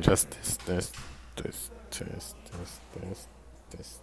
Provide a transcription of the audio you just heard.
Just this, this, this, this, this, this, this.